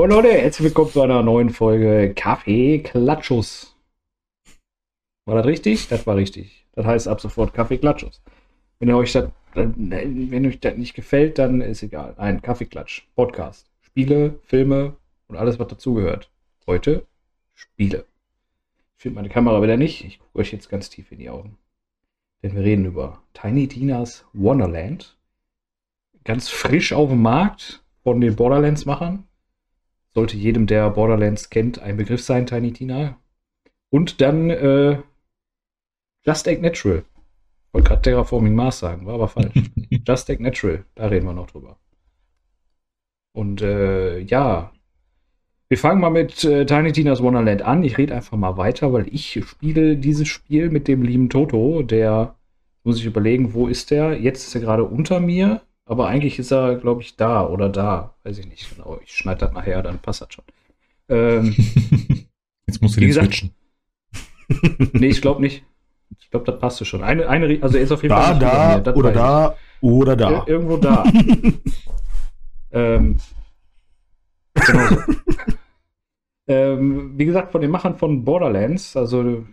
Moin Leute, herzlich willkommen zu einer neuen Folge Kaffee Klatschus. War das richtig? Das war richtig. Das heißt ab sofort Kaffee Klatschus. Wenn euch das, wenn euch das nicht gefällt, dann ist egal. Ein Kaffeeklatsch, Podcast, Spiele, Filme und alles, was dazugehört. Heute Spiele. Ich finde meine Kamera wieder nicht. Ich gucke euch jetzt ganz tief in die Augen. Denn wir reden über Tiny Tina's Wonderland. Ganz frisch auf dem Markt von den Borderlands-Machern. Sollte jedem, der Borderlands kennt, ein Begriff sein, Tiny Tina. Und dann äh, Just Act Natural. Wollte gerade Terraforming Mars sagen, war aber falsch. Just Act Natural, da reden wir noch drüber. Und äh, ja, wir fangen mal mit äh, Tiny Tina's Wonderland an. Ich rede einfach mal weiter, weil ich spiele dieses Spiel mit dem lieben Toto. Der muss ich überlegen, wo ist der? Jetzt ist er gerade unter mir. Aber eigentlich ist er, glaube ich, da oder da. Weiß ich nicht genau. Ich schneide das nachher, dann passt das schon. Ähm, Jetzt musst du den gesagt, switchen. nee, ich glaube nicht. Ich glaube, das passt schon. Eine, eine, also er ist auf jeden da, Fall da, da oder da oder da. Ir irgendwo da. ähm, genau so. ähm, wie gesagt, von den Machern von Borderlands, also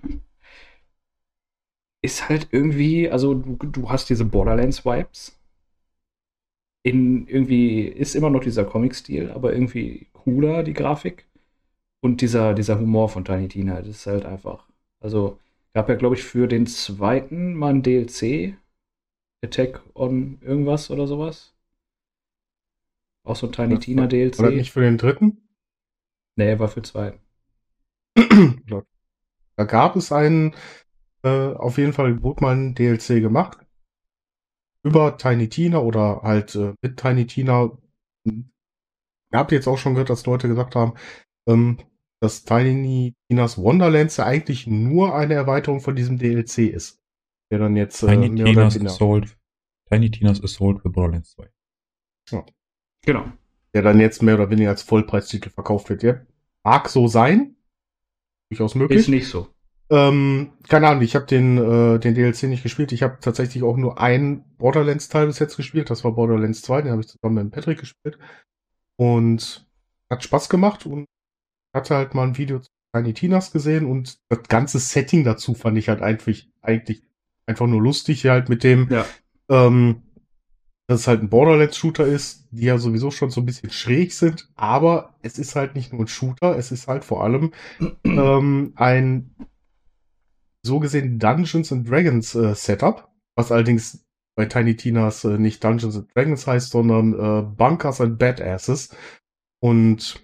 ist halt irgendwie, also du, du hast diese Borderlands-Vibes in irgendwie ist immer noch dieser Comic-Stil, aber irgendwie cooler, die Grafik. Und dieser, dieser Humor von Tiny Tina, das ist halt einfach. Also, gab ja, glaube ich, für den zweiten mal ein DLC. Attack on irgendwas oder sowas. Auch so ein Tiny das Tina DLC. Oder nicht für den dritten? Nee, war für den zweiten. da gab es einen, äh, auf jeden Fall wurde mal ein DLC gemacht über Tiny Tina oder halt äh, mit Tiny Tina. Ihr habt jetzt auch schon gehört, dass Leute gesagt haben, ähm, dass Tiny Tinas Wonderlands ja eigentlich nur eine Erweiterung von diesem DLC ist. Der dann jetzt äh, Tiny Tina's Assault, Tiny Tina's Assault für Borderlands 2. Ja. Genau. Der dann jetzt mehr oder weniger als Vollpreistitel verkauft wird. Ja. Mag so sein. Durchaus möglich. Ist nicht so. Ähm, keine Ahnung, ich habe den, äh, den DLC nicht gespielt. Ich habe tatsächlich auch nur einen Borderlands-Teil bis jetzt gespielt. Das war Borderlands 2, den habe ich zusammen mit Patrick gespielt. Und hat Spaß gemacht und hatte halt mal ein Video zu Tiny Tinas gesehen und das ganze Setting dazu fand ich halt eigentlich, eigentlich einfach nur lustig, halt mit dem, ja. ähm, dass es halt ein Borderlands-Shooter ist, die ja sowieso schon so ein bisschen schräg sind, aber es ist halt nicht nur ein Shooter, es ist halt vor allem ähm, ein so gesehen Dungeons and Dragons äh, Setup, was allerdings bei Tiny Tinas äh, nicht Dungeons and Dragons heißt, sondern äh, Bunkers and Badasses. Und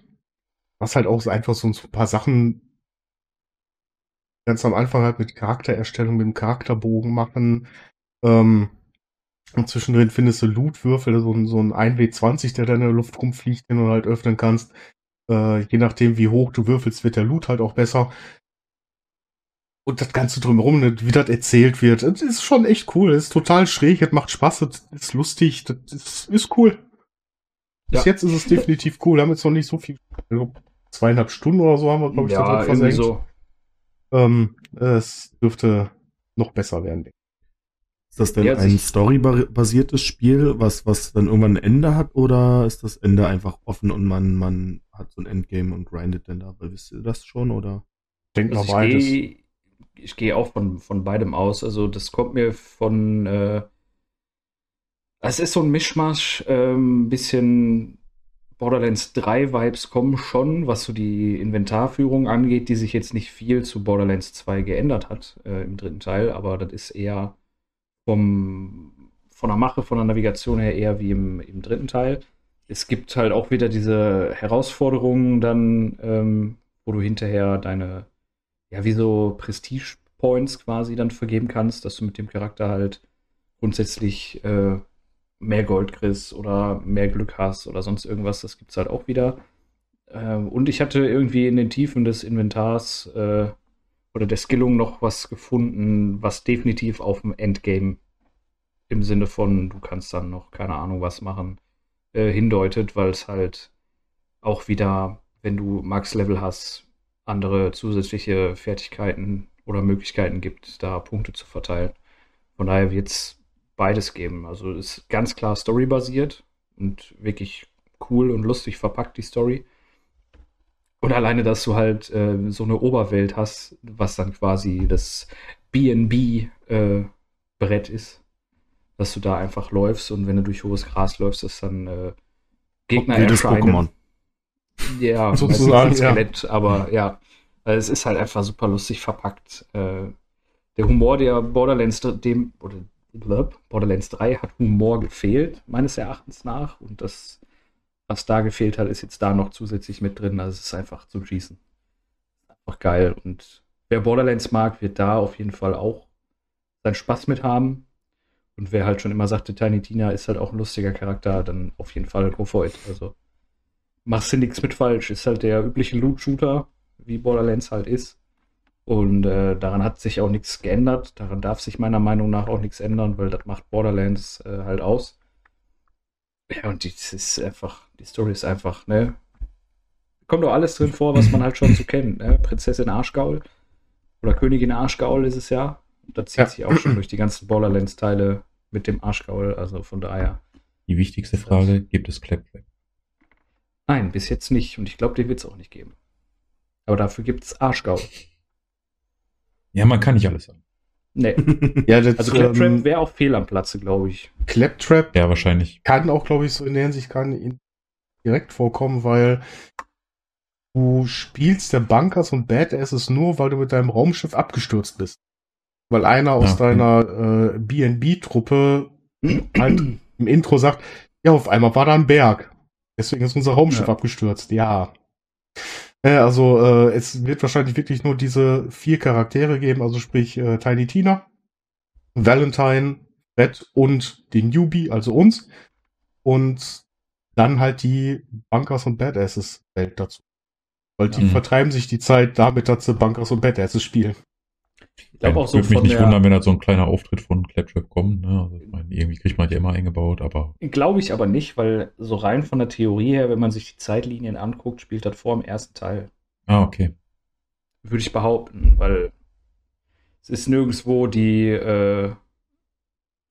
was halt auch einfach so ein paar Sachen ganz am Anfang halt mit Charaktererstellung, mit dem Charakterbogen machen. Ähm, und zwischendrin findest du Lootwürfel, so ein, so ein 1W20, der da in der Luft rumfliegt, den du halt öffnen kannst. Äh, je nachdem, wie hoch du würfelst, wird der Loot halt auch besser und das Ganze drumherum, ne, wie das erzählt wird, das ist schon echt cool. Das ist total schräg, das macht Spaß, das ist lustig, das ist, ist cool. Bis ja. jetzt ist es definitiv cool. Wir haben jetzt noch nicht so viel, also zweieinhalb Stunden oder so haben wir, glaube ich, ja, da versenkt. So. Ähm, es dürfte noch besser werden. Ist das denn ja, ein storybasiertes Spiel, was, was dann irgendwann ein Ende hat, oder ist das Ende einfach offen und man, man hat so ein Endgame und grindet denn da? Wisst ihr das schon, oder? Denkt also mal beides ich gehe auch von, von beidem aus. Also das kommt mir von. Äh, es ist so ein Mischmasch, ein ähm, bisschen Borderlands 3 Vibes kommen schon, was so die Inventarführung angeht, die sich jetzt nicht viel zu Borderlands 2 geändert hat äh, im dritten Teil, aber das ist eher vom, von der Mache, von der Navigation her eher wie im, im dritten Teil. Es gibt halt auch wieder diese Herausforderungen dann, ähm, wo du hinterher deine ja, wie so Prestige-Points quasi dann vergeben kannst, dass du mit dem Charakter halt grundsätzlich äh, mehr Gold kriegst oder mehr Glück hast oder sonst irgendwas. Das gibt es halt auch wieder. Äh, und ich hatte irgendwie in den Tiefen des Inventars äh, oder der Skillung noch was gefunden, was definitiv auf dem Endgame im Sinne von, du kannst dann noch keine Ahnung was machen, äh, hindeutet, weil es halt auch wieder, wenn du Max-Level hast, andere zusätzliche Fertigkeiten oder Möglichkeiten gibt, da Punkte zu verteilen. Von daher wird es beides geben. Also ist ganz klar storybasiert und wirklich cool und lustig verpackt, die Story. Und alleine, dass du halt äh, so eine Oberwelt hast, was dann quasi das BNB-Brett äh, ist, dass du da einfach läufst und wenn du durch hohes Gras läufst, ist dann äh, Gegner erscheinen. Pokémon. Ja, sozusagen Skelett, ja. aber ja, es ist halt einfach super lustig verpackt. Äh, der Humor der Borderlands dem oder Borderlands 3 hat Humor gefehlt, meines Erachtens nach. Und das, was da gefehlt hat, ist jetzt da noch zusätzlich mit drin. Also es ist einfach zum Schießen. Einfach geil. Und wer Borderlands mag, wird da auf jeden Fall auch seinen Spaß mit haben. Und wer halt schon immer sagte, Tiny Tina ist halt auch ein lustiger Charakter, dann auf jeden Fall go for it. Also machst du nichts mit falsch. Ist halt der übliche Loot-Shooter, wie Borderlands halt ist. Und äh, daran hat sich auch nichts geändert. Daran darf sich meiner Meinung nach auch nichts ändern, weil das macht Borderlands äh, halt aus. Ja, und die, ist einfach, die Story ist einfach, ne? Kommt doch alles drin vor, was man halt schon so kennt, ne? Prinzessin Arschgaul oder Königin Arschgaul ist es ja. Da zieht ja. sich auch schon durch die ganzen Borderlands-Teile mit dem Arschgaul, also von daher. Die wichtigste Frage, gibt es Claptrap? Nein, bis jetzt nicht und ich glaube, den wird es auch nicht geben. Aber dafür gibt es Arschgaul. Ja, man kann nicht alles haben. Nee. ja, das, also Claptrap ähm, wäre auch fehl am Platze, glaube ich. Claptrap ja, wahrscheinlich. kann auch, glaube ich, so in der Hinsicht kann ihn direkt vorkommen, weil du spielst der Bunkers und Badasses nur, weil du mit deinem Raumschiff abgestürzt bist. Weil einer aus ja, deiner äh, BNB-Truppe halt im Intro sagt, ja, auf einmal war da ein Berg. Deswegen ist unser Raumschiff ja. abgestürzt. Ja. Äh, also äh, es wird wahrscheinlich wirklich nur diese vier Charaktere geben, also sprich äh, Tiny Tina, Valentine, Fred und den Newbie, also uns. Und dann halt die Bunkers und Badasses Welt dazu. Weil die mhm. vertreiben sich die Zeit damit, dass sie Bunkers und Badasses spielen. Ich glaube auch so Würde mich nicht wundern, wenn da so ein kleiner Auftritt von Claptrap kommt. Ne? Also, ich meine, irgendwie kriegt man die immer eingebaut, aber. Glaube ich aber nicht, weil so rein von der Theorie her, wenn man sich die Zeitlinien anguckt, spielt das vor dem ersten Teil. Ah, okay. Würde ich behaupten, weil es ist nirgendwo die äh,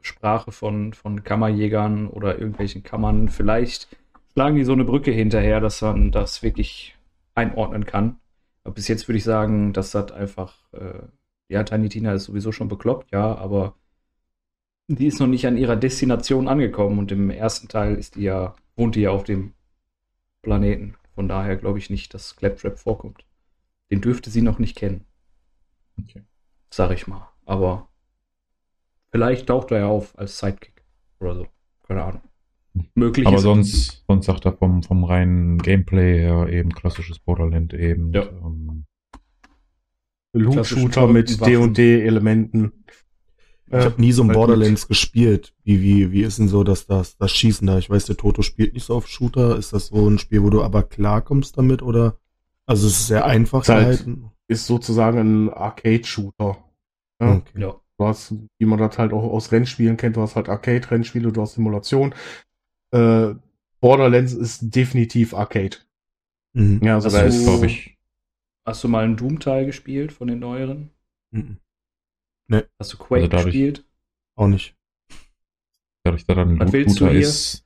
Sprache von, von Kammerjägern oder irgendwelchen Kammern. Vielleicht schlagen die so eine Brücke hinterher, dass man das wirklich einordnen kann. Aber bis jetzt würde ich sagen, dass das einfach. Äh, ja, Tiny Tina ist sowieso schon bekloppt, ja, aber die ist noch nicht an ihrer Destination angekommen und im ersten Teil ist die ja, wohnt die ja auf dem Planeten. Von daher glaube ich nicht, dass Claptrap vorkommt. Den dürfte sie noch nicht kennen. Okay. Sag ich mal. Aber vielleicht taucht er ja auf als Sidekick oder so. Keine Ahnung. Möglich Aber sonst, sonst sagt er vom, vom reinen Gameplay her eben klassisches Borderland eben. Ja. Ähm, Loot-Shooter mit D&D-Elementen. Ich habe nie so ein Borderlands gespielt. Wie, wie, wie ist denn so dass das, das Schießen da? Ich weiß, der Toto spielt nicht so auf Shooter. Ist das so ein Spiel, wo du aber klarkommst damit? Oder? Also es ist sehr einfach zu halten. Ist sozusagen ein Arcade-Shooter. Ja? Okay. ja. Du hast, wie man das halt auch aus Rennspielen kennt, du hast halt Arcade-Rennspiele, du hast Simulation. Äh, Borderlands ist definitiv Arcade. Mhm. Ja, also, also da ist, glaube ich, Hast du mal einen Doom-Teil gespielt von den neueren? Mhm. Nee. Hast du Quake also gespielt? Auch nicht. Dadurch, dass das ein Loot-Shooter ist.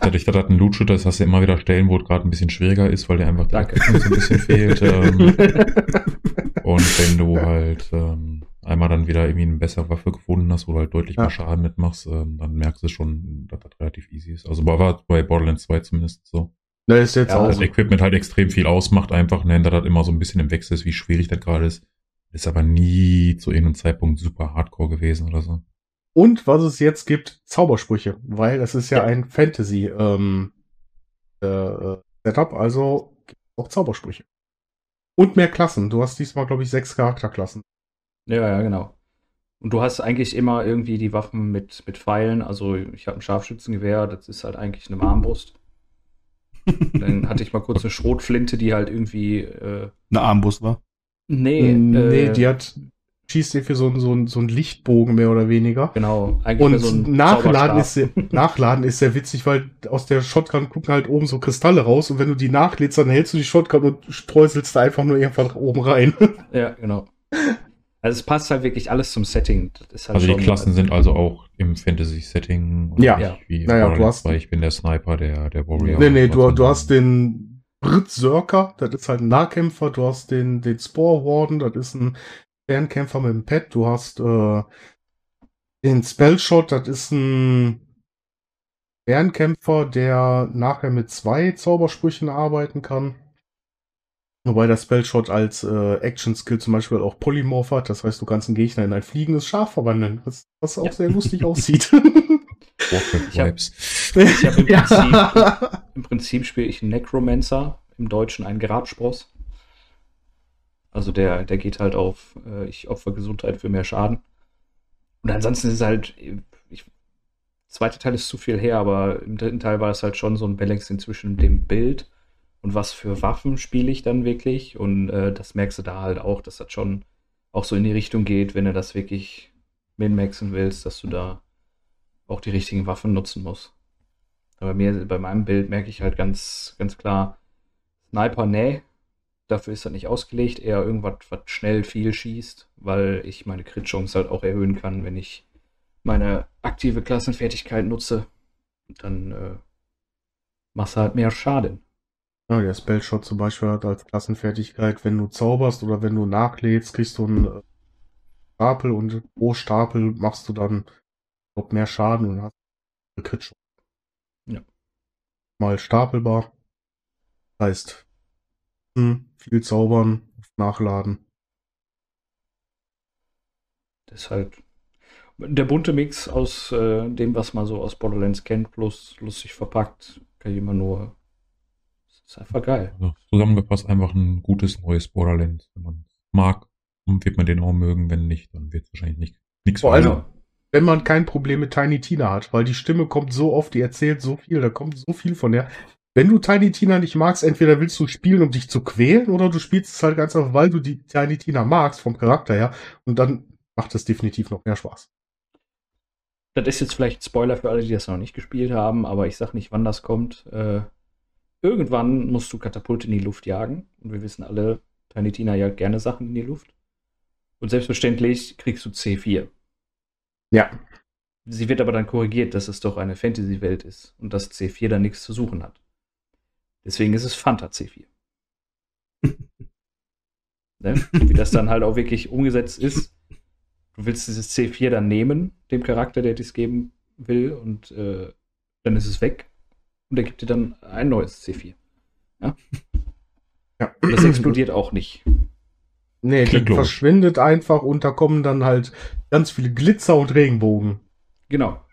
dadurch, dass das ein Loot-Shooter ist, hast du immer wieder Stellen, wo es gerade ein bisschen schwieriger ist, weil der einfach Danke. so ein bisschen fehlt. Ähm, und wenn du halt ähm, einmal dann wieder irgendwie eine bessere Waffe gefunden hast, wo du halt deutlich ja. mehr Schaden mitmachst, ähm, dann merkst du schon, dass das relativ easy ist. Also war bei Borderlands 2 zumindest so. Da ist jetzt ja, auch. Das Equipment halt extrem viel ausmacht, einfach, ne, da das immer so ein bisschen im Wechsel ist, wie schwierig das gerade ist. Ist aber nie zu irgendeinem Zeitpunkt super hardcore gewesen oder so. Und was es jetzt gibt, Zaubersprüche, weil das ist ja, ja. ein Fantasy ähm, äh, Setup, also gibt auch Zaubersprüche. Und mehr Klassen. Du hast diesmal, glaube ich, sechs Charakterklassen. Ja, ja, genau. Und du hast eigentlich immer irgendwie die Waffen mit, mit Pfeilen. Also ich habe ein Scharfschützengewehr, das ist halt eigentlich eine Armbrust. Dann hatte ich mal kurz eine Schrotflinte, die halt irgendwie. Äh, eine Armbrust war? Nee. Nee, äh, die hat. Schießt irgendwie so, so, so ein Lichtbogen mehr oder weniger. Genau. Und so Nachladen, ist sehr, Nachladen ist sehr witzig, weil aus der Shotgun gucken halt oben so Kristalle raus und wenn du die nachlädst, dann hältst du die Shotgun und streuselst da einfach nur irgendwann oben rein. Ja, genau. Also es passt halt wirklich alles zum Setting. Halt also die Klassen sind also auch im Fantasy-Setting. Ja, ja. Wie naja, du hast, ich bin der Sniper, der, der Warrior. Nee, nee, du, du hast den, Berserker, das ist halt ein Nahkämpfer, du hast den, den Spore Warden, das ist ein Fernkämpfer mit dem Pet, du hast äh, den Spellshot, das ist ein Fernkämpfer, der nachher mit zwei Zaubersprüchen arbeiten kann. Wobei der Spellshot als äh, Action-Skill zum Beispiel auch Polymorph hat. Das heißt, du kannst einen Gegner in ein fliegendes Schaf verwandeln, was, was auch ja. sehr lustig aussieht. ich habe hab im, Prinzip, im Prinzip spiele ich einen Necromancer, im Deutschen einen Grabspross. Also der, der geht halt auf, äh, ich opfer Gesundheit für mehr Schaden. Und ansonsten ist es halt, ich, zweite Teil ist zu viel her, aber im dritten Teil war es halt schon so ein Balancing zwischen dem Bild und was für Waffen spiele ich dann wirklich. Und äh, das merkst du da halt auch, dass das schon auch so in die Richtung geht, wenn du das wirklich min-maxen willst, dass du da auch die richtigen Waffen nutzen musst. Aber mir, bei meinem Bild merke ich halt ganz, ganz klar, Sniper, nee, dafür ist er nicht ausgelegt, eher irgendwas, was schnell viel schießt, weil ich meine Crit-Chance halt auch erhöhen kann, wenn ich meine aktive Klassenfertigkeit nutze. Dann äh, machst du halt mehr Schaden. Ja, der Spellshot zum Beispiel hat als Klassenfertigkeit, wenn du zauberst oder wenn du nachlädst, kriegst du einen äh, Stapel und pro Stapel machst du dann glaub, mehr Schaden und hast eine Crit Ja. Mal stapelbar. Heißt, hm, viel zaubern, nachladen. Das ist halt der bunte Mix aus äh, dem, was man so aus Borderlands kennt, plus lustig verpackt, kann ich immer nur ist einfach geil. Also zusammengefasst einfach ein gutes neues Borderlands. Wenn man mag, wird man den auch mögen. Wenn nicht, dann wird es wahrscheinlich nicht, nichts Vor allem, wenn man kein Problem mit Tiny Tina hat, weil die Stimme kommt so oft, die erzählt so viel, da kommt so viel von der. Wenn du Tiny Tina nicht magst, entweder willst du spielen, um dich zu quälen, oder du spielst es halt ganz einfach, weil du die Tiny Tina magst, vom Charakter her. Und dann macht es definitiv noch mehr Spaß. Das ist jetzt vielleicht Spoiler für alle, die das noch nicht gespielt haben, aber ich sag nicht, wann das kommt. Äh, irgendwann musst du Katapulte in die Luft jagen. Und wir wissen alle, Tiny Tina jagt gerne Sachen in die Luft. Und selbstverständlich kriegst du C4. Ja. Sie wird aber dann korrigiert, dass es doch eine Fantasy-Welt ist und dass C4 da nichts zu suchen hat. Deswegen ist es Fanta C4. ne? Wie das dann halt auch wirklich umgesetzt ist. Du willst dieses C4 dann nehmen, dem Charakter, der dies geben will, und äh, dann ist es weg und er gibt dir dann ein neues C4. Ja. ja. Und das explodiert auch nicht. Nee, das verschwindet einfach und da kommen dann halt ganz viele Glitzer und Regenbogen. Genau.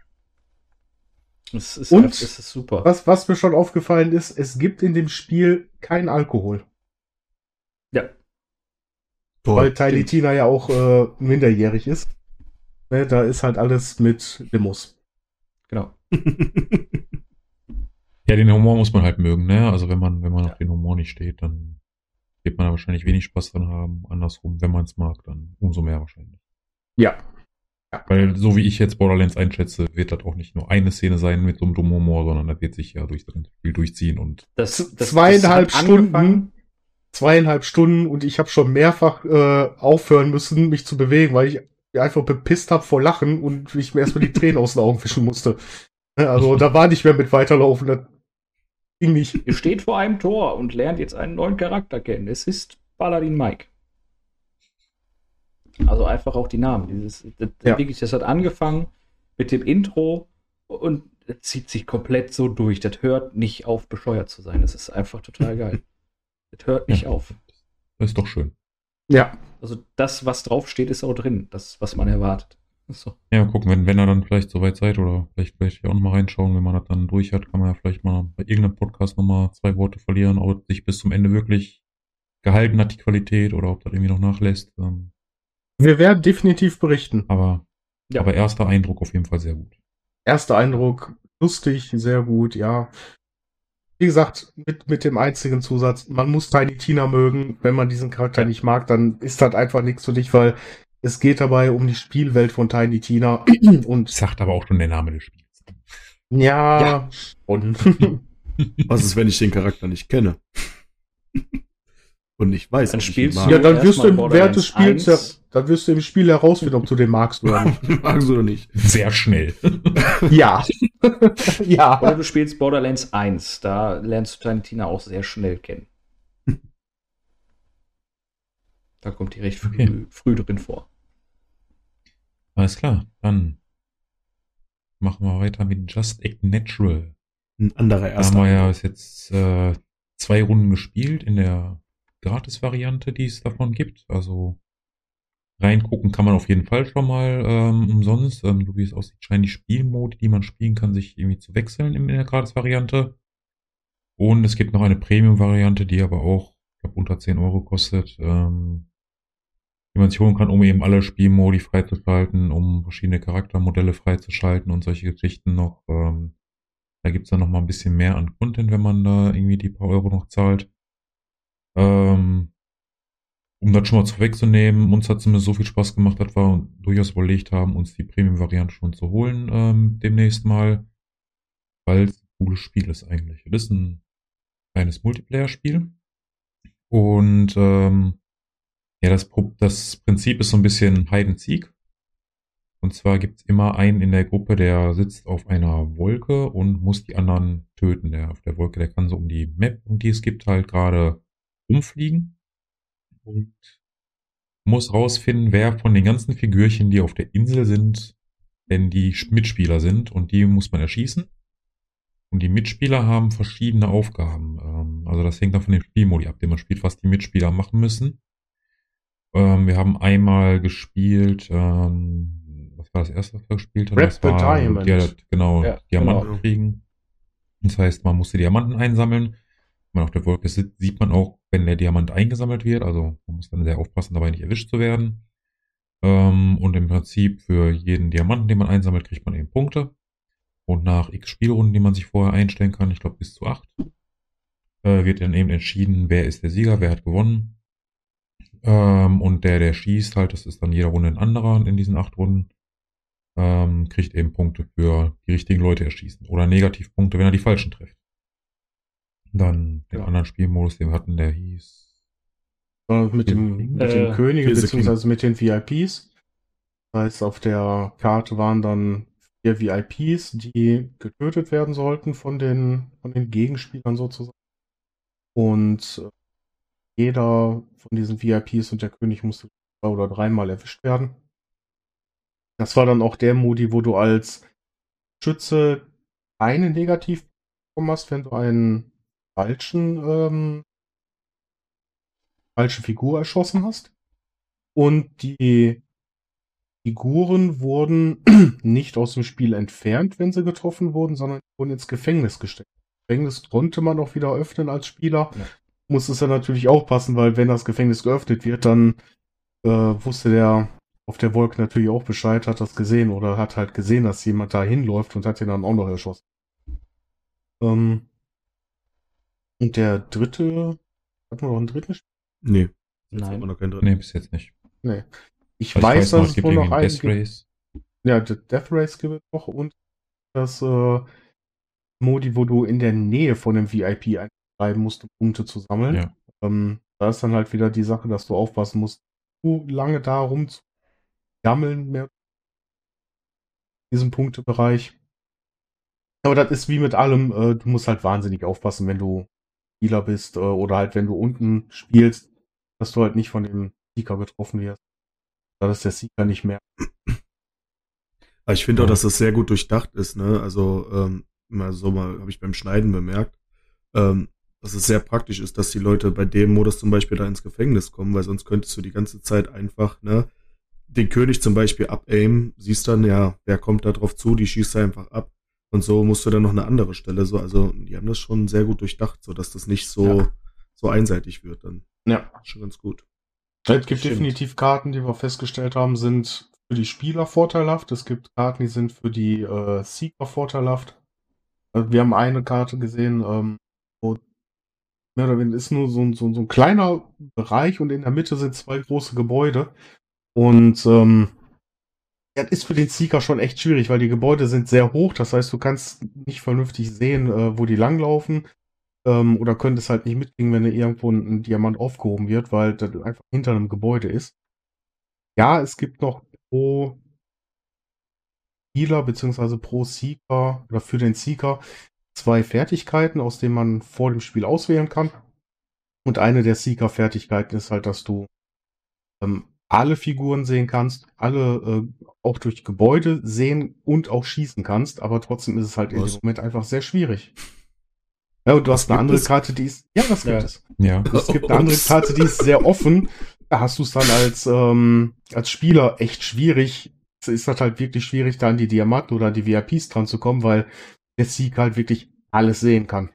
Das ist, und halt, das ist super. Was, was mir schon aufgefallen ist, es gibt in dem Spiel kein Alkohol. Ja. Weil Tiny Tina ja auch äh, minderjährig ist. Ne, da ist halt alles mit Limos. Genau. Ja, den Humor muss man halt mögen, ne? Also wenn man, wenn man ja. auf den Humor nicht steht, dann wird man da wahrscheinlich wenig Spaß dran haben. Andersrum, wenn man es mag, dann umso mehr wahrscheinlich. Ja. ja. Weil so wie ich jetzt Borderlands einschätze, wird das auch nicht nur eine Szene sein mit so einem dummen Humor, sondern das wird sich ja durch das Spiel durchziehen und. Das, das zweieinhalb das Stunden. Zweieinhalb Stunden und ich habe schon mehrfach äh, aufhören müssen, mich zu bewegen, weil ich einfach bepisst habe vor Lachen und ich mir erstmal die Tränen aus den Augen fischen musste. Also da war nicht mehr mit weiterlaufen. Das Ging nicht. Ihr steht vor einem Tor und lernt jetzt einen neuen Charakter kennen. Es ist Paladin Mike. Also einfach auch die Namen. Dieses, das, ja. wirklich, das hat angefangen mit dem Intro und zieht sich komplett so durch. Das hört nicht auf, bescheuert zu sein. Das ist einfach total geil. Das hört nicht ja. auf. Das ist doch schön. Ja. Also das, was draufsteht, ist auch drin. Das, was man erwartet. So. Ja, gucken, wenn, wenn er dann vielleicht soweit seid oder vielleicht vielleicht auch nochmal reinschauen, wenn man das dann durch hat, kann man ja vielleicht mal bei irgendeinem Podcast nochmal zwei Worte verlieren, ob sich bis zum Ende wirklich gehalten hat, die Qualität, oder ob das irgendwie noch nachlässt. Ähm. Wir werden definitiv berichten. Aber, ja. aber erster Eindruck auf jeden Fall sehr gut. Erster Eindruck, lustig, sehr gut, ja. Wie gesagt, mit, mit dem einzigen Zusatz, man muss Tiny Tina mögen. Wenn man diesen Charakter ja. nicht mag, dann ist das einfach nichts für dich, weil es geht dabei um die Spielwelt von Tiny Tina und. Sagt aber auch schon der Name des Spiels. Ja, ja. Und Was ist, wenn ich den Charakter nicht kenne? und nicht weiß. Dann spielst du ja, dann wirst du während des Spiels ja, dann wirst du im Spiel herausfinden, ob du den magst oder nicht. magst du oder nicht. Sehr schnell. ja. ja. Oder du spielst Borderlands 1. Da lernst du deine Tina auch sehr schnell kennen. Da kommt die recht früh, okay. früh drin vor. Alles klar, dann machen wir weiter mit Just Act Natural. Ein anderer erster. Da haben wir ja jetzt äh, zwei Runden gespielt in der Gratis-Variante, die es davon gibt. Also reingucken kann man auf jeden Fall schon mal ähm, umsonst. Ähm, so wie es aussieht, scheinen die Spielmodi, die man spielen kann, sich irgendwie zu wechseln in der Gratis-Variante. Und es gibt noch eine Premium-Variante, die aber auch, ich glaube, unter 10 Euro kostet, ähm, die man sich holen kann, um eben alle Spielmodi freizuschalten, um verschiedene Charaktermodelle freizuschalten und solche Geschichten noch. Ähm, da gibt's dann noch mal ein bisschen mehr an Content, wenn man da irgendwie die paar Euro noch zahlt. Ähm, um das schon mal zu wegzunehmen, uns hat es zumindest so viel Spaß gemacht, dass wir durchaus überlegt haben, uns die Premium-Variante schon zu holen ähm, demnächst mal, weil es ein cooles Spiel ist eigentlich. Das ist ein kleines Multiplayer-Spiel und ähm, ja, das, das Prinzip ist so ein bisschen Hide and Seek. Und zwar gibt's immer einen in der Gruppe, der sitzt auf einer Wolke und muss die anderen töten. Der auf der Wolke, der kann so um die Map, und die es gibt, halt gerade rumfliegen und muss rausfinden, wer von den ganzen Figürchen, die auf der Insel sind, denn die Mitspieler sind und die muss man erschießen. Und die Mitspieler haben verschiedene Aufgaben. Ähm, also das hängt dann von dem Spielmodi ab, den man spielt, was die Mitspieler machen müssen. Ähm, wir haben einmal gespielt, ähm, was war das erste, was wir gespielt haben? Das war, Diamond. Ja, genau, ja, Diamanten genau. kriegen. Das heißt, man muss die Diamanten einsammeln man auf der Wolke sitzt, sieht man auch, wenn der Diamant eingesammelt wird. Also man muss dann sehr aufpassen, dabei nicht erwischt zu werden. Ähm, und im Prinzip für jeden Diamanten, den man einsammelt, kriegt man eben Punkte. Und nach x Spielrunden, die man sich vorher einstellen kann, ich glaube bis zu acht, äh, wird dann eben entschieden, wer ist der Sieger, wer hat gewonnen. Ähm, und der, der schießt halt, das ist dann jeder Runde ein anderer in diesen acht Runden, ähm, kriegt eben Punkte für die richtigen Leute erschießen. Oder Negativpunkte, wenn er die falschen trifft. Dann den ja. anderen Spielmodus, den wir hatten, der hieß. Mit dem, mit äh, den Königen, beziehungsweise mit den VIPs. Das heißt, auf der Karte waren dann vier VIPs, die getötet werden sollten von den, von den Gegenspielern sozusagen. Und äh, jeder von diesen VIPs und der König musste zwei oder dreimal erwischt werden. Das war dann auch der Modi, wo du als Schütze eine Negativ bekommen hast, wenn du einen falschen, ähm, falsche Figur erschossen hast. Und die Figuren wurden nicht aus dem Spiel entfernt, wenn sie getroffen wurden, sondern wurden ins Gefängnis gesteckt. Gefängnis konnte man auch wieder öffnen als Spieler. Ja. Muss es ja natürlich aufpassen, weil wenn das Gefängnis geöffnet wird, dann äh, wusste der auf der Wolke natürlich auch Bescheid, hat das gesehen oder hat halt gesehen, dass jemand da hinläuft und hat ihn dann auch noch erschossen. Ähm, und der dritte, hat man noch einen dritten Spiel? Nee. Nein. Noch keinen dritten. Nee, bis jetzt nicht. Nee. Ich, also weiß, ich weiß, dass es wohl noch einen Death Race. Ja, Death Race gibt es noch und das äh, Modi, wo du in der Nähe von dem VIP einschreiben musst, um Punkte zu sammeln. Ja. Ähm, da ist dann halt wieder die Sache, dass du aufpassen musst, zu lange da rum zu gammeln mehr in diesem Punktebereich. Aber das ist wie mit allem, äh, du musst halt wahnsinnig aufpassen, wenn du Spieler bist äh, oder halt wenn du unten spielst, dass du halt nicht von dem Seeker getroffen wirst. Da ist der Seeker nicht mehr. Ich finde auch, dass das sehr gut durchdacht ist, ne? Also, ähm, mal so mal habe ich beim Schneiden bemerkt, ähm, dass es sehr praktisch ist, dass die Leute bei dem Modus zum Beispiel da ins Gefängnis kommen, weil sonst könntest du die ganze Zeit einfach, ne, den König zum Beispiel abaimen, siehst dann, ja, wer kommt da drauf zu, die schießt einfach ab. Und so musst du dann noch eine andere Stelle so, also die haben das schon sehr gut durchdacht, so dass das nicht so, ja. so einseitig wird dann. Ja. Schon ganz gut. Es gibt Stimmt. definitiv Karten, die wir festgestellt haben, sind für die Spieler vorteilhaft. Es gibt Karten, die sind für die äh, Seeker vorteilhaft. Also wir haben eine Karte gesehen, ähm, mehr oder weniger ist nur so, so, so ein kleiner Bereich und in der Mitte sind zwei große Gebäude. Und ähm, das ist für den Seeker schon echt schwierig, weil die Gebäude sind sehr hoch. Das heißt, du kannst nicht vernünftig sehen, äh, wo die langlaufen. ähm, oder das halt nicht mitkriegen, wenn irgendwo ein, ein Diamant aufgehoben wird, weil das einfach hinter einem Gebäude ist. Ja, es gibt noch pro Spieler beziehungsweise pro Seeker oder für den Seeker zwei Fertigkeiten, aus denen man vor dem Spiel auswählen kann. Und eine der Seeker-Fertigkeiten ist halt, dass du ähm, alle Figuren sehen kannst, alle äh, auch durch Gebäude sehen und auch schießen kannst, aber trotzdem ist es halt Was? in dem Moment einfach sehr schwierig. Ja, und du Was hast eine andere es? Karte, die ist. Ja, das gibt ja. es. Ja. Es gibt eine andere Karte, die ist sehr offen. Da hast du es dann als, ähm, als Spieler echt schwierig. Es ist halt, halt wirklich schwierig, da an die Diamanten oder an die VIPs dran zu kommen, weil der Sieg halt wirklich alles sehen kann.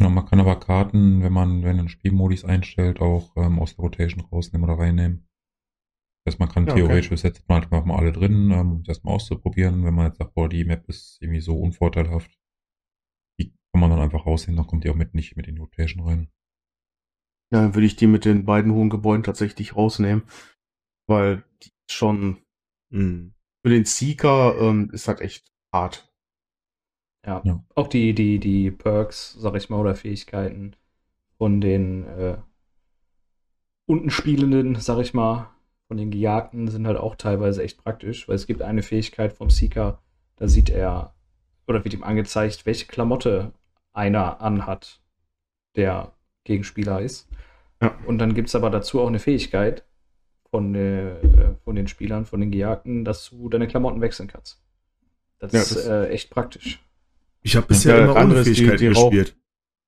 Ja, man kann aber Karten, wenn man, wenn man Spielmodis einstellt, auch ähm, aus der Rotation rausnehmen oder reinnehmen. Das heißt, man kann ja, theoretisch, okay. setzt man einfach mal alle drin, ähm, um das mal auszuprobieren. Wenn man jetzt sagt, boah, die Map ist irgendwie so unvorteilhaft, die kann man dann einfach rausnehmen, dann kommt die auch mit nicht mit in die Rotation rein. Ja, dann würde ich die mit den beiden hohen Gebäuden tatsächlich rausnehmen, weil die schon mh, hm, für den Seeker ähm, ist halt echt hart. Ja. ja. Auch die, die, die Perks, sag ich mal, oder Fähigkeiten von den äh, unten Spielenden, sag ich mal, von den Gejagten sind halt auch teilweise echt praktisch, weil es gibt eine Fähigkeit vom Seeker, da sieht er oder wird ihm angezeigt, welche Klamotte einer anhat, der Gegenspieler ist. Ja. Und dann gibt es aber dazu auch eine Fähigkeit von, äh, von den Spielern, von den Gejagten, dass du deine Klamotten wechseln kannst. Das, ja, das ist äh, echt praktisch. Ich habe bisher ja, immer ohne Fähigkeit gespielt.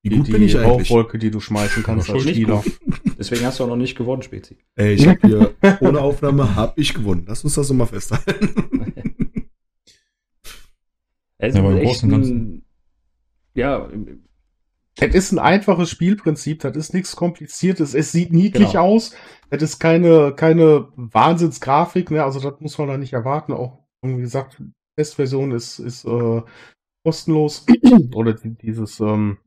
Wie gut die, bin ich eigentlich? Rauchwolke, die du schmeißen kannst als Spieler. Deswegen hast du auch noch nicht gewonnen, Spezi. Ey, ich habe hier ohne Aufnahme habe ich gewonnen. Lass uns das so mal festhalten. es ja, ist echt ein, ja, das ist ein einfaches Spielprinzip, das ist nichts Kompliziertes. Es sieht niedlich genau. aus. Das ist keine, keine Wahnsinnsgrafik, ne? Also das muss man da nicht erwarten. Auch, wie gesagt, Testversion ist, ist äh, kostenlos. Oder dieses ähm,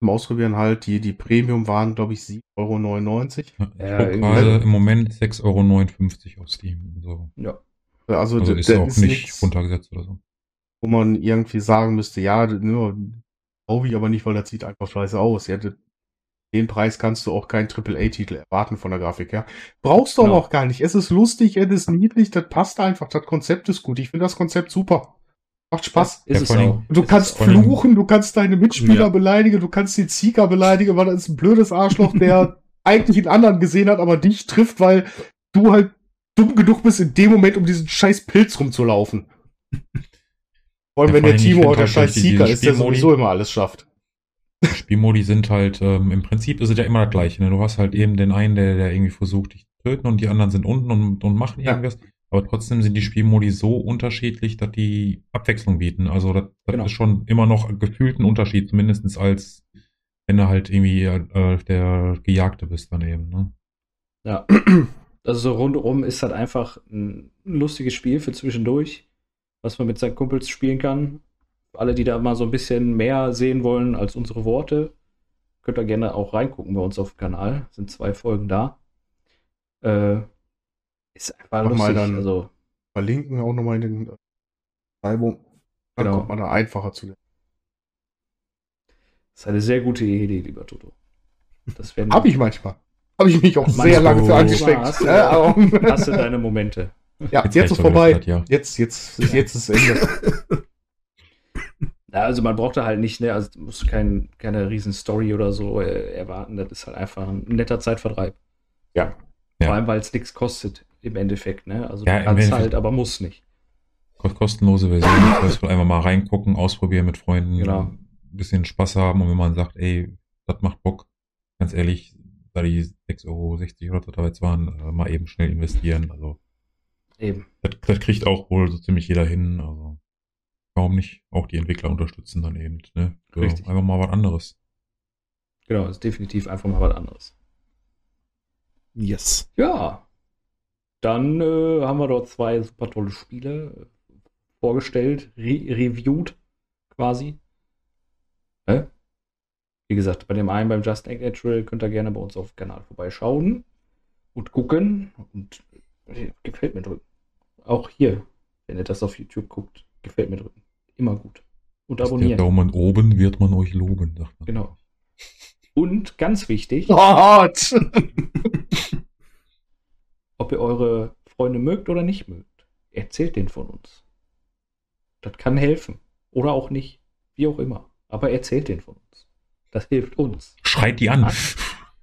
zum Ausprobieren halt, die, die Premium waren, glaube ich, 7,99 Euro. Ja, gerade im Moment 6,59 Euro auf Steam. So. Ja. Also, also ist auch ist nicht nichts, runtergesetzt oder so. Wo man irgendwie sagen müsste, ja, nur kaufe ich aber nicht, weil das sieht einfach scheiße aus. Ja, den Preis kannst du auch keinen AAA-Titel erwarten von der Grafik her. Brauchst du genau. auch gar nicht. Es ist lustig, es ist niedlich, das passt einfach, das Konzept ist gut. Ich finde das Konzept super. Macht Spaß. Ja, ist es auch. Du kannst fluchen, du kannst deine Mitspieler ja. beleidigen, du kannst den Zieger beleidigen, weil das ist ein blödes Arschloch, der eigentlich einen anderen gesehen hat, aber dich trifft, weil du halt dumm genug bist, in dem Moment um diesen scheiß Pilz rumzulaufen. Vor allem, ja, wenn der Timo auch der halt scheiß Sieger ist, der sowieso immer alles schafft. Spielmodi sind halt, ähm, im Prinzip ist es ja immer das gleiche. Ne? Du hast halt eben den einen, der, der irgendwie versucht, dich zu töten und die anderen sind unten und, und machen irgendwas. Ja. Aber trotzdem sind die Spielmodi so unterschiedlich, dass die Abwechslung bieten. Also das, das genau. ist schon immer noch gefühlt ein Unterschied, zumindest als wenn du halt irgendwie äh, der Gejagte bist daneben. Ne? Ja, also so rundum ist halt einfach ein lustiges Spiel für zwischendurch, was man mit seinen Kumpels spielen kann. Alle, die da mal so ein bisschen mehr sehen wollen als unsere Worte, könnt ihr gerne auch reingucken bei uns auf dem Kanal. Sind zwei Folgen da. Äh, ist einfach lustig. Mal dann also, verlinken wir auch nochmal in den Beschreibung. Dann genau. kommt man da einfacher zu. Das ist eine sehr gute Idee, lieber Toto. Das Habe ich manchmal. Habe ich mich auch sehr lange für angestrengt. Hast, ja, hast du deine Momente. Ja, jetzt, jetzt ist vorbei. Hat, ja. Jetzt, jetzt, jetzt, jetzt ist Ende. Ja, also man braucht da halt nicht, ne, also muss kein, keine riesen Story oder so äh, erwarten. Das ist halt einfach ein netter Zeitvertreib. Ja. Vor ja. allem, weil es nichts kostet im Endeffekt, ne? Also ja, du kannst halt, aber muss nicht. Kostenlose Version, das heißt, einfach mal reingucken, ausprobieren mit Freunden, genau. ein bisschen Spaß haben und wenn man sagt, ey, das macht Bock, ganz ehrlich, da die 6,60 Euro oder so da jetzt waren, äh, mal eben schnell investieren. Also eben. Das, das, kriegt auch wohl so ziemlich jeder hin. Also warum nicht auch die Entwickler unterstützen dann eben, ne? So, Richtig. Einfach mal was anderes. Genau, ist definitiv einfach mal was anderes. Yes. Ja, dann äh, haben wir dort zwei super tolle Spiele äh, vorgestellt, re reviewed quasi. Äh? Wie gesagt, bei dem einen beim Just Act Natural könnt ihr gerne bei uns auf dem Kanal vorbeischauen und gucken. Und äh, gefällt mir drücken. Auch hier, wenn ihr das auf YouTube guckt, gefällt mir drücken. Immer gut. und Ist Der abonnieren. Daumen oben wird man euch loben, sagt man. Genau. Und ganz wichtig, Gott! ob ihr eure Freunde mögt oder nicht mögt, erzählt den von uns. Das kann helfen. Oder auch nicht. Wie auch immer. Aber erzählt den von uns. Das hilft uns. Schreit die an.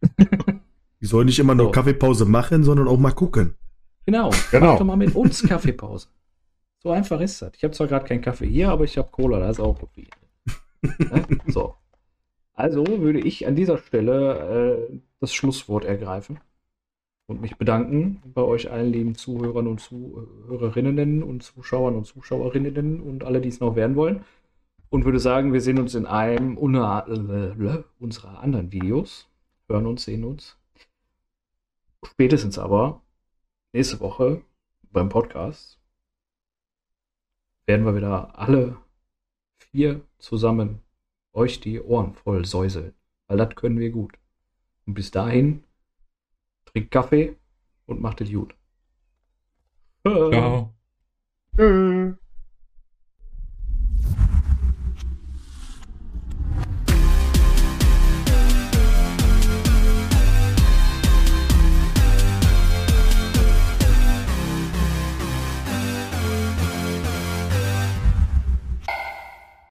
Die sollen nicht immer nur So. Kaffeepause machen, sondern auch mal gucken. Genau. Genau. Macht doch mal mit uns Kaffeepause. So einfach ist das. Ich habe zwar gerade keinen Kaffee hier, aber ich habe Cola, da ist auch Koffein. Ne? so. Also würde ich an dieser Stelle äh, das Schlusswort ergreifen und mich bedanken bei euch allen lieben Zuhörern und Zuhörerinnen und Zuschauern und Zuschauerinnen und alle, die es noch werden wollen. Und würde sagen, wir sehen uns in einem unserer, äh, unserer anderen Videos. Hören uns, sehen uns. Spätestens aber nächste Woche beim Podcast werden wir wieder alle vier zusammen euch die Ohren voll säuseln. Weil das können wir gut. Und bis dahin trinkt Kaffee und macht es gut. Ciao. Tschüss.